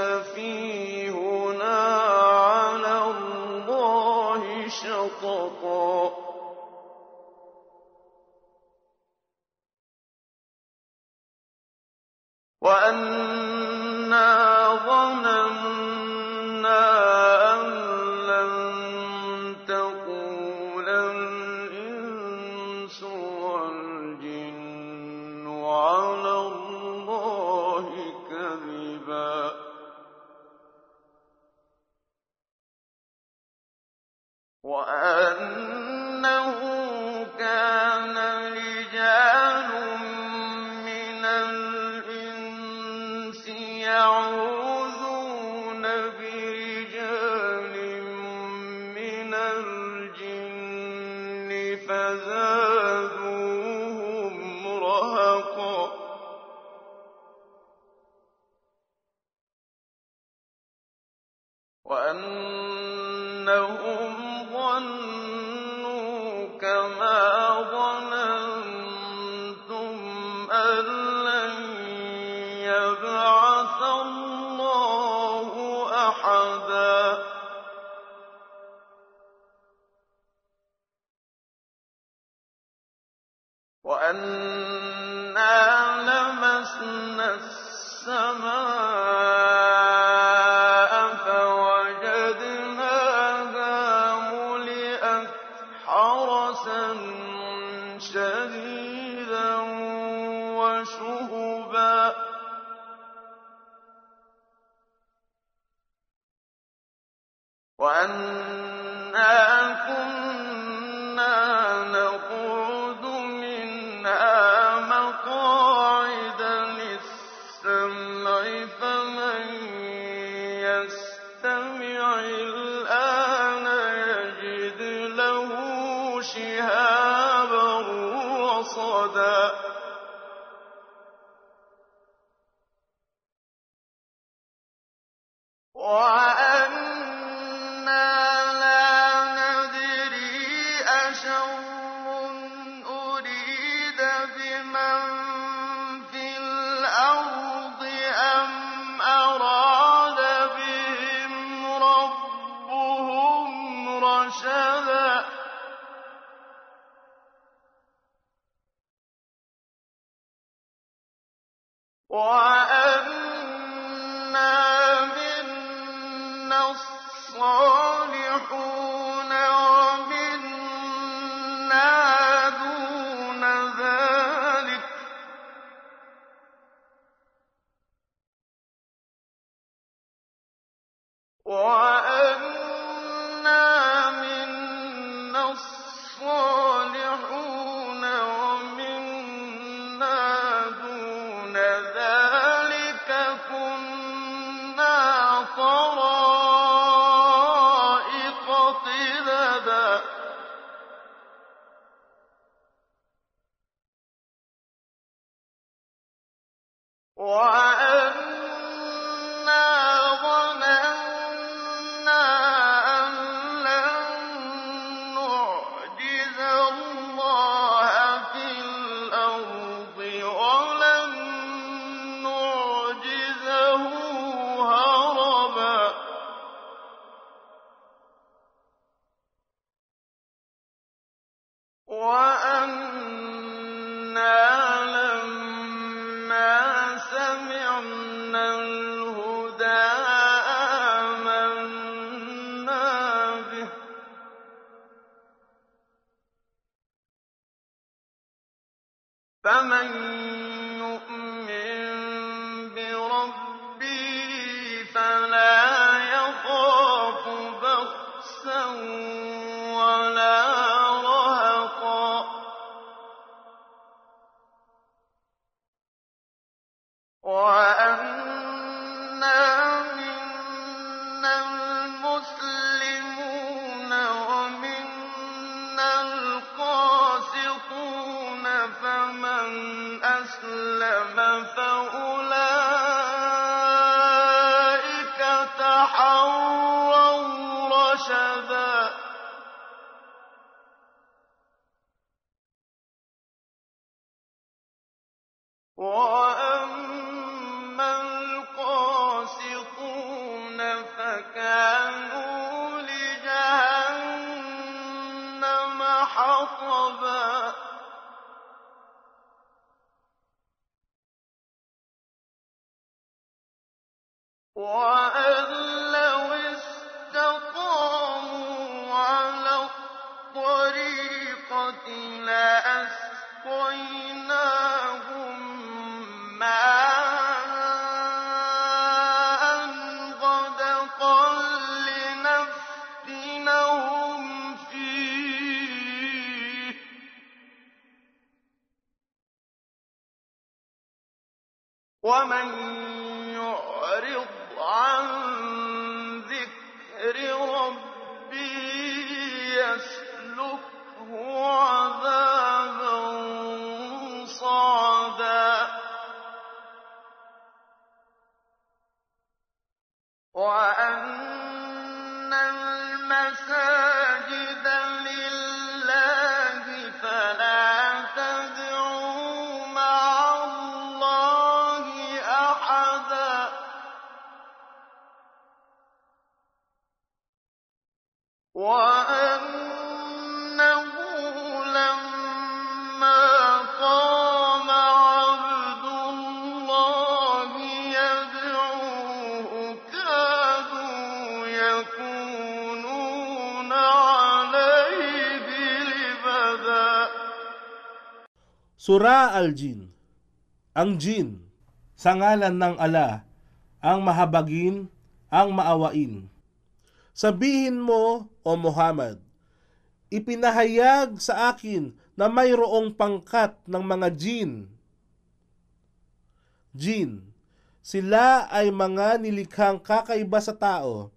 سفيهنا على الله شططا. يَعُودُ أنا لمسنا السماء شهابا رصدا ومن يعرض عن ذكر ربه يسلكه عذابا Sura al-Jin Ang Jin sa ngalan ng ala ang mahabagin, ang maawain. Sabihin mo, O Muhammad, ipinahayag sa akin na mayroong pangkat ng mga jin. Jin, sila ay mga nilikhang kakaiba sa tao.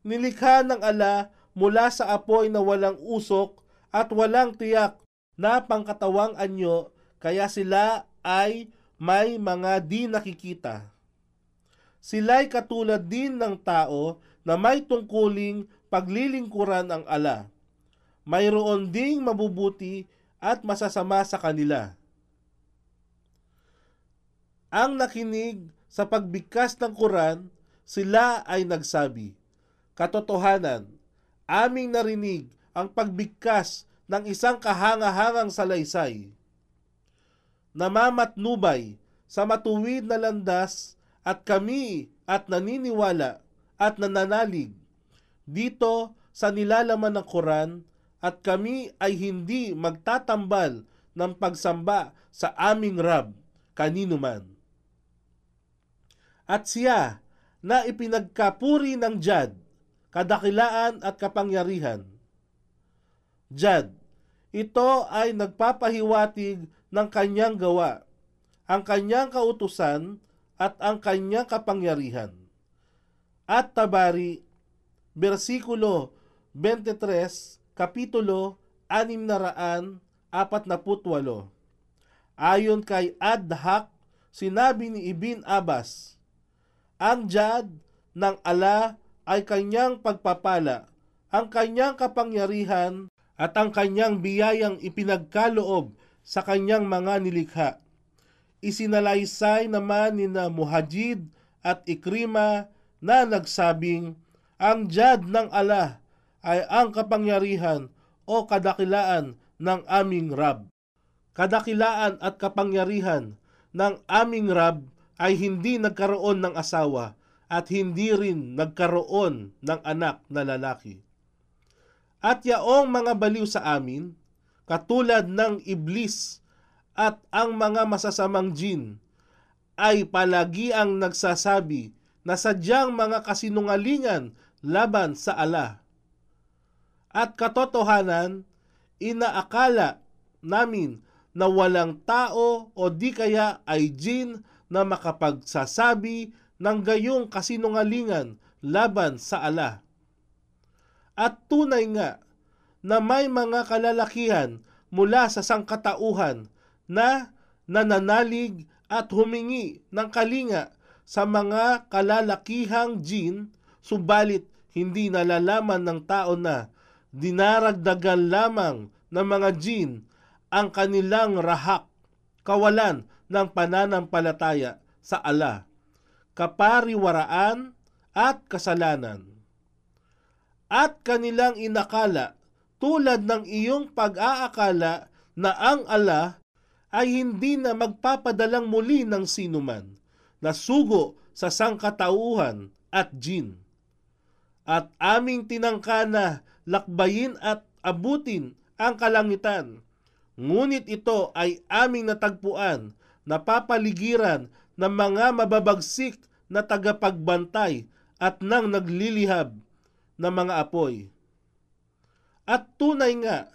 Nilikha ng ala mula sa apoy na walang usok at walang tiyak na pangkatawang anyo kaya sila ay may mga di nakikita. Sila'y katulad din ng tao na may tungkuling paglilingkuran ang ala. Mayroon ding mabubuti at masasama sa kanila. Ang nakinig sa pagbigkas ng Quran, sila ay nagsabi, Katotohanan, aming narinig ang pagbigkas ng isang kahangahangang salaysay. Namamatnubay sa matuwid na landas at kami at naniniwala at nananalig dito sa nilalaman ng Quran at kami ay hindi magtatambal ng pagsamba sa aming Rab kanino man. At siya na ipinagkapuri ng Jad, kadakilaan at kapangyarihan. Jad, ito ay nagpapahiwatig ng kanyang gawa, ang kanyang kautusan at ang kanyang kapangyarihan. At Tabari, versikulo 23, kapitulo 648. Ayon kay Adhak, sinabi ni Ibn Abbas, ang jad ng ala ay kanyang pagpapala, ang kanyang kapangyarihan at ang kanyang biyayang ipinagkaloob sa kanyang mga nilikha. Isinalaysay naman ni na Muhajid at Ikrima na nagsabing, ang jad ng ala ay ang kapangyarihan o kadakilaan ng aming Rab. Kadakilaan at kapangyarihan ng aming Rab ay hindi nagkaroon ng asawa at hindi rin nagkaroon ng anak na lalaki. At yaong mga baliw sa amin, katulad ng iblis at ang mga masasamang jin, ay palagi ang nagsasabi na sadyang mga kasinungalingan laban sa ala. At katotohanan, inaakala namin na walang tao o di kaya ay jin na makapagsasabi ng gayong kasinungalingan laban sa ala. At tunay nga na may mga kalalakihan mula sa sangkatauhan na nananalig at humingi ng kalinga sa mga kalalakihang jin, subalit hindi nalalaman ng tao na dinaragdagan lamang ng mga jin ang kanilang rahak, kawalan ng pananampalataya sa ala, kapariwaraan at kasalanan. At kanilang inakala tulad ng iyong pag-aakala na ang ala ay hindi na magpapadalang muli ng sinuman na sugo sa sangkatauhan at jin. At aming tinangka na lakbayin at abutin ang kalangitan. Ngunit ito ay aming natagpuan na papaligiran ng mga mababagsik na tagapagbantay at nang naglilihab na mga apoy. At tunay nga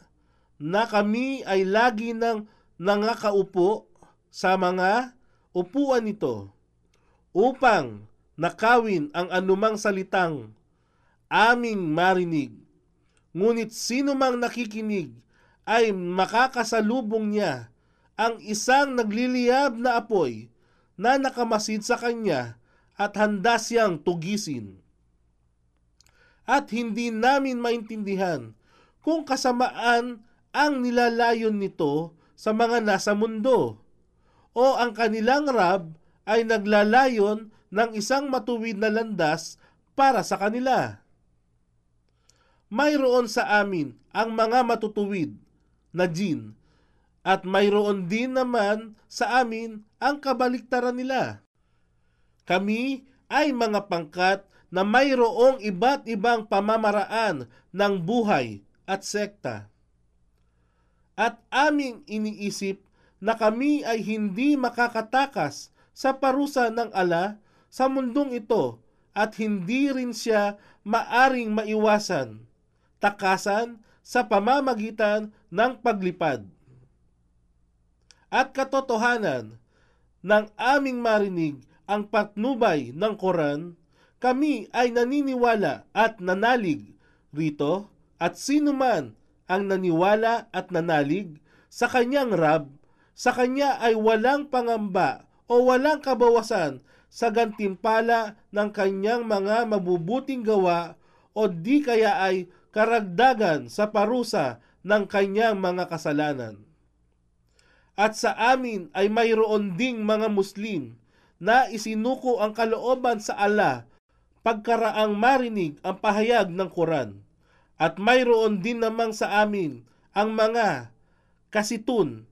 na kami ay lagi nang nangakaupo sa mga upuan nito upang nakawin ang anumang salitang aming marinig. Ngunit sino mang nakikinig ay makakasalubong niya ang isang nagliliyab na apoy na nakamasid sa kanya at handa siyang tugisin. At hindi namin maintindihan kung kasamaan ang nilalayon nito sa mga nasa mundo o ang kanilang rab ay naglalayon ng isang matuwid na landas para sa kanila. Mayroon sa amin ang mga matutuwid na jin at mayroon din naman sa amin ang kabaliktaran nila. Kami ay mga pangkat na mayroong iba't ibang pamamaraan ng buhay at sekta. At aming iniisip na kami ay hindi makakatakas sa parusa ng ala sa mundong ito at hindi rin siya maaring maiwasan, takasan sa pamamagitan ng paglipad. At katotohanan ng aming marinig ang patnubay ng Koran, kami ay naniniwala at nanalig rito at sino man ang naniwala at nanalig sa kanyang Rab, sa kanya ay walang pangamba o walang kabawasan sa gantimpala ng kanyang mga mabubuting gawa o di kaya ay karagdagan sa parusa ng kanyang mga kasalanan. At sa amin ay mayroon ding mga Muslim na isinuko ang kalooban sa Allah pagkaraang marinig ang pahayag ng Quran at mayroon din namang sa amin ang mga kasitun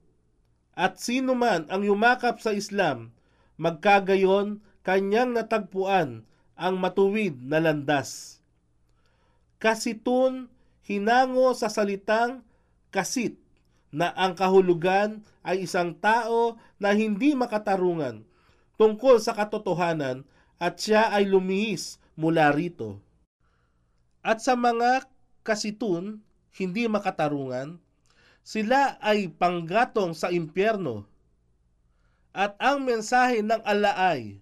at sino man ang yumakap sa Islam, magkagayon kanyang natagpuan ang matuwid na landas. Kasitun hinango sa salitang kasit na ang kahulugan ay isang tao na hindi makatarungan tungkol sa katotohanan at siya ay lumihis mula rito. At sa mga kasitun, hindi makatarungan, sila ay panggatong sa impyerno. At ang mensahe ng Allah ay,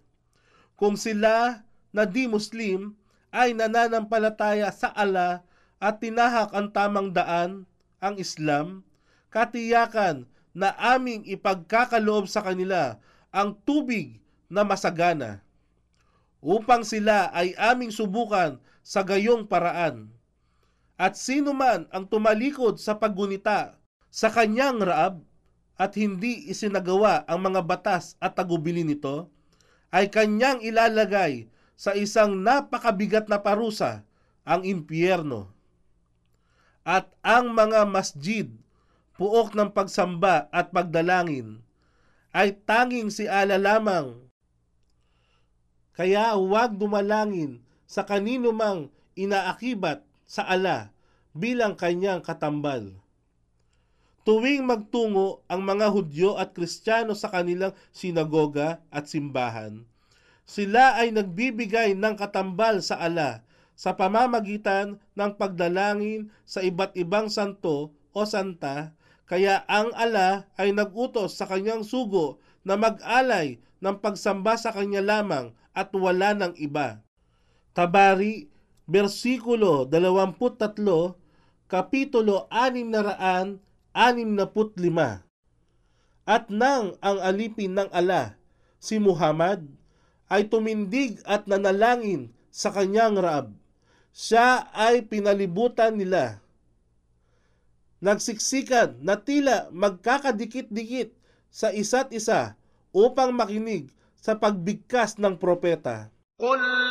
kung sila na di Muslim ay nananampalataya sa Allah at tinahak ang tamang daan, ang Islam, katiyakan na aming ipagkakaloob sa kanila ang tubig na masagana upang sila ay aming subukan sa gayong paraan at sino man ang tumalikod sa paggunita sa kanyang raab at hindi isinagawa ang mga batas at tagubilin nito, ay kanyang ilalagay sa isang napakabigat na parusa, ang impyerno. At ang mga masjid, puok ng pagsamba at pagdalangin, ay tanging si ala lamang. Kaya huwag dumalangin sa kanino mang inaakibat sa ala bilang kanyang katambal. Tuwing magtungo ang mga Hudyo at Kristiyano sa kanilang sinagoga at simbahan, sila ay nagbibigay ng katambal sa ala sa pamamagitan ng pagdalangin sa iba't ibang santo o santa, kaya ang ala ay nagutos sa kanyang sugo na mag-alay ng pagsamba sa kanya lamang at wala ng iba. Tabari versikulo 23, kapitulo 665. At nang ang alipin ng ala, si Muhammad, ay tumindig at nanalangin sa kanyang Raab, siya ay pinalibutan nila. Nagsiksikan na tila magkakadikit-dikit sa isa't isa upang makinig sa pagbigkas ng propeta. قل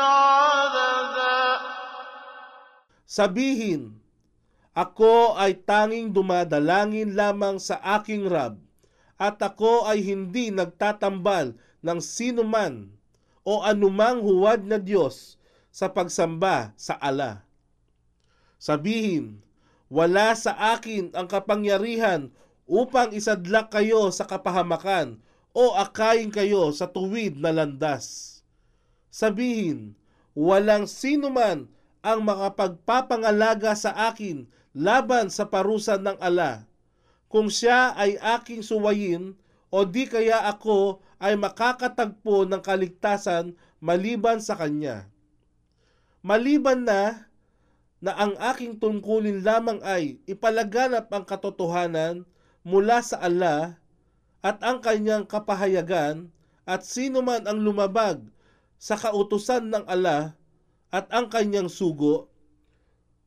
عددا Sabihin, Ako ay tanging dumadalangin lamang sa aking Rab, at ako ay hindi nagtatambal ng sinuman o anumang huwad na Diyos sa pagsamba sa ala. Sabihin, wala sa akin ang kapangyarihan upang isadlak kayo sa kapahamakan o akayin kayo sa tuwid na landas. Sabihin, walang sino man ang makapagpapangalaga sa akin laban sa parusa ng ala. Kung siya ay aking suwayin o di kaya ako ay makakatagpo ng kaligtasan maliban sa kanya. Maliban na na ang aking tungkulin lamang ay ipalaganap ang katotohanan mula sa ala at ang kanyang kapahayagan at sino man ang lumabag sa kautusan ng ala at ang kanyang sugo,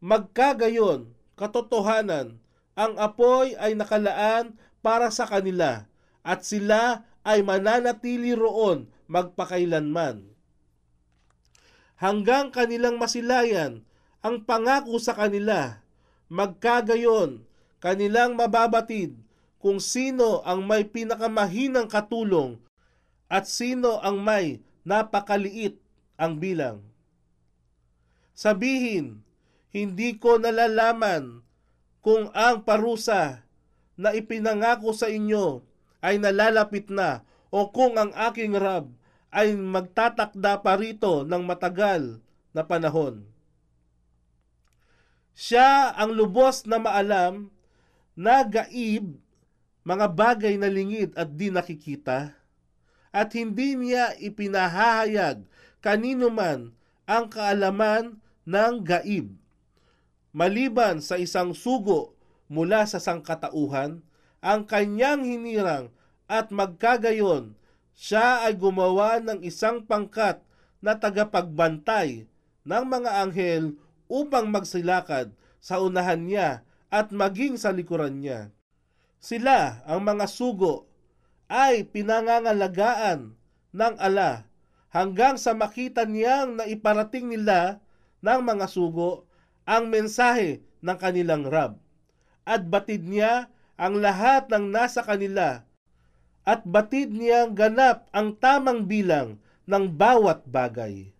magkagayon, katotohanan, ang apoy ay nakalaan para sa kanila at sila ay mananatili roon magpakailanman. Hanggang kanilang masilayan ang pangako sa kanila, magkagayon, kanilang mababatid kung sino ang may pinakamahinang katulong at sino ang may napakaliit ang bilang. Sabihin, hindi ko nalalaman kung ang parusa na ipinangako sa inyo ay nalalapit na o kung ang aking Rab ay magtatakda pa rito ng matagal na panahon. Siya ang lubos na maalam na gaib mga bagay na lingid at di nakikita at hindi niya ipinahahayag kanino man ang kaalaman ng gaib. Maliban sa isang sugo mula sa sangkatauhan, ang kanyang hinirang at magkagayon, siya ay gumawa ng isang pangkat na tagapagbantay ng mga anghel upang magsilakad sa unahan niya at maging sa likuran niya. Sila, ang mga sugo, ay pinangangalagaan ng ala hanggang sa makita niyang na iparating nila ng mga sugo ang mensahe ng kanilang Rab. At batid niya ang lahat ng nasa kanila at batid niyang ganap ang tamang bilang ng bawat bagay.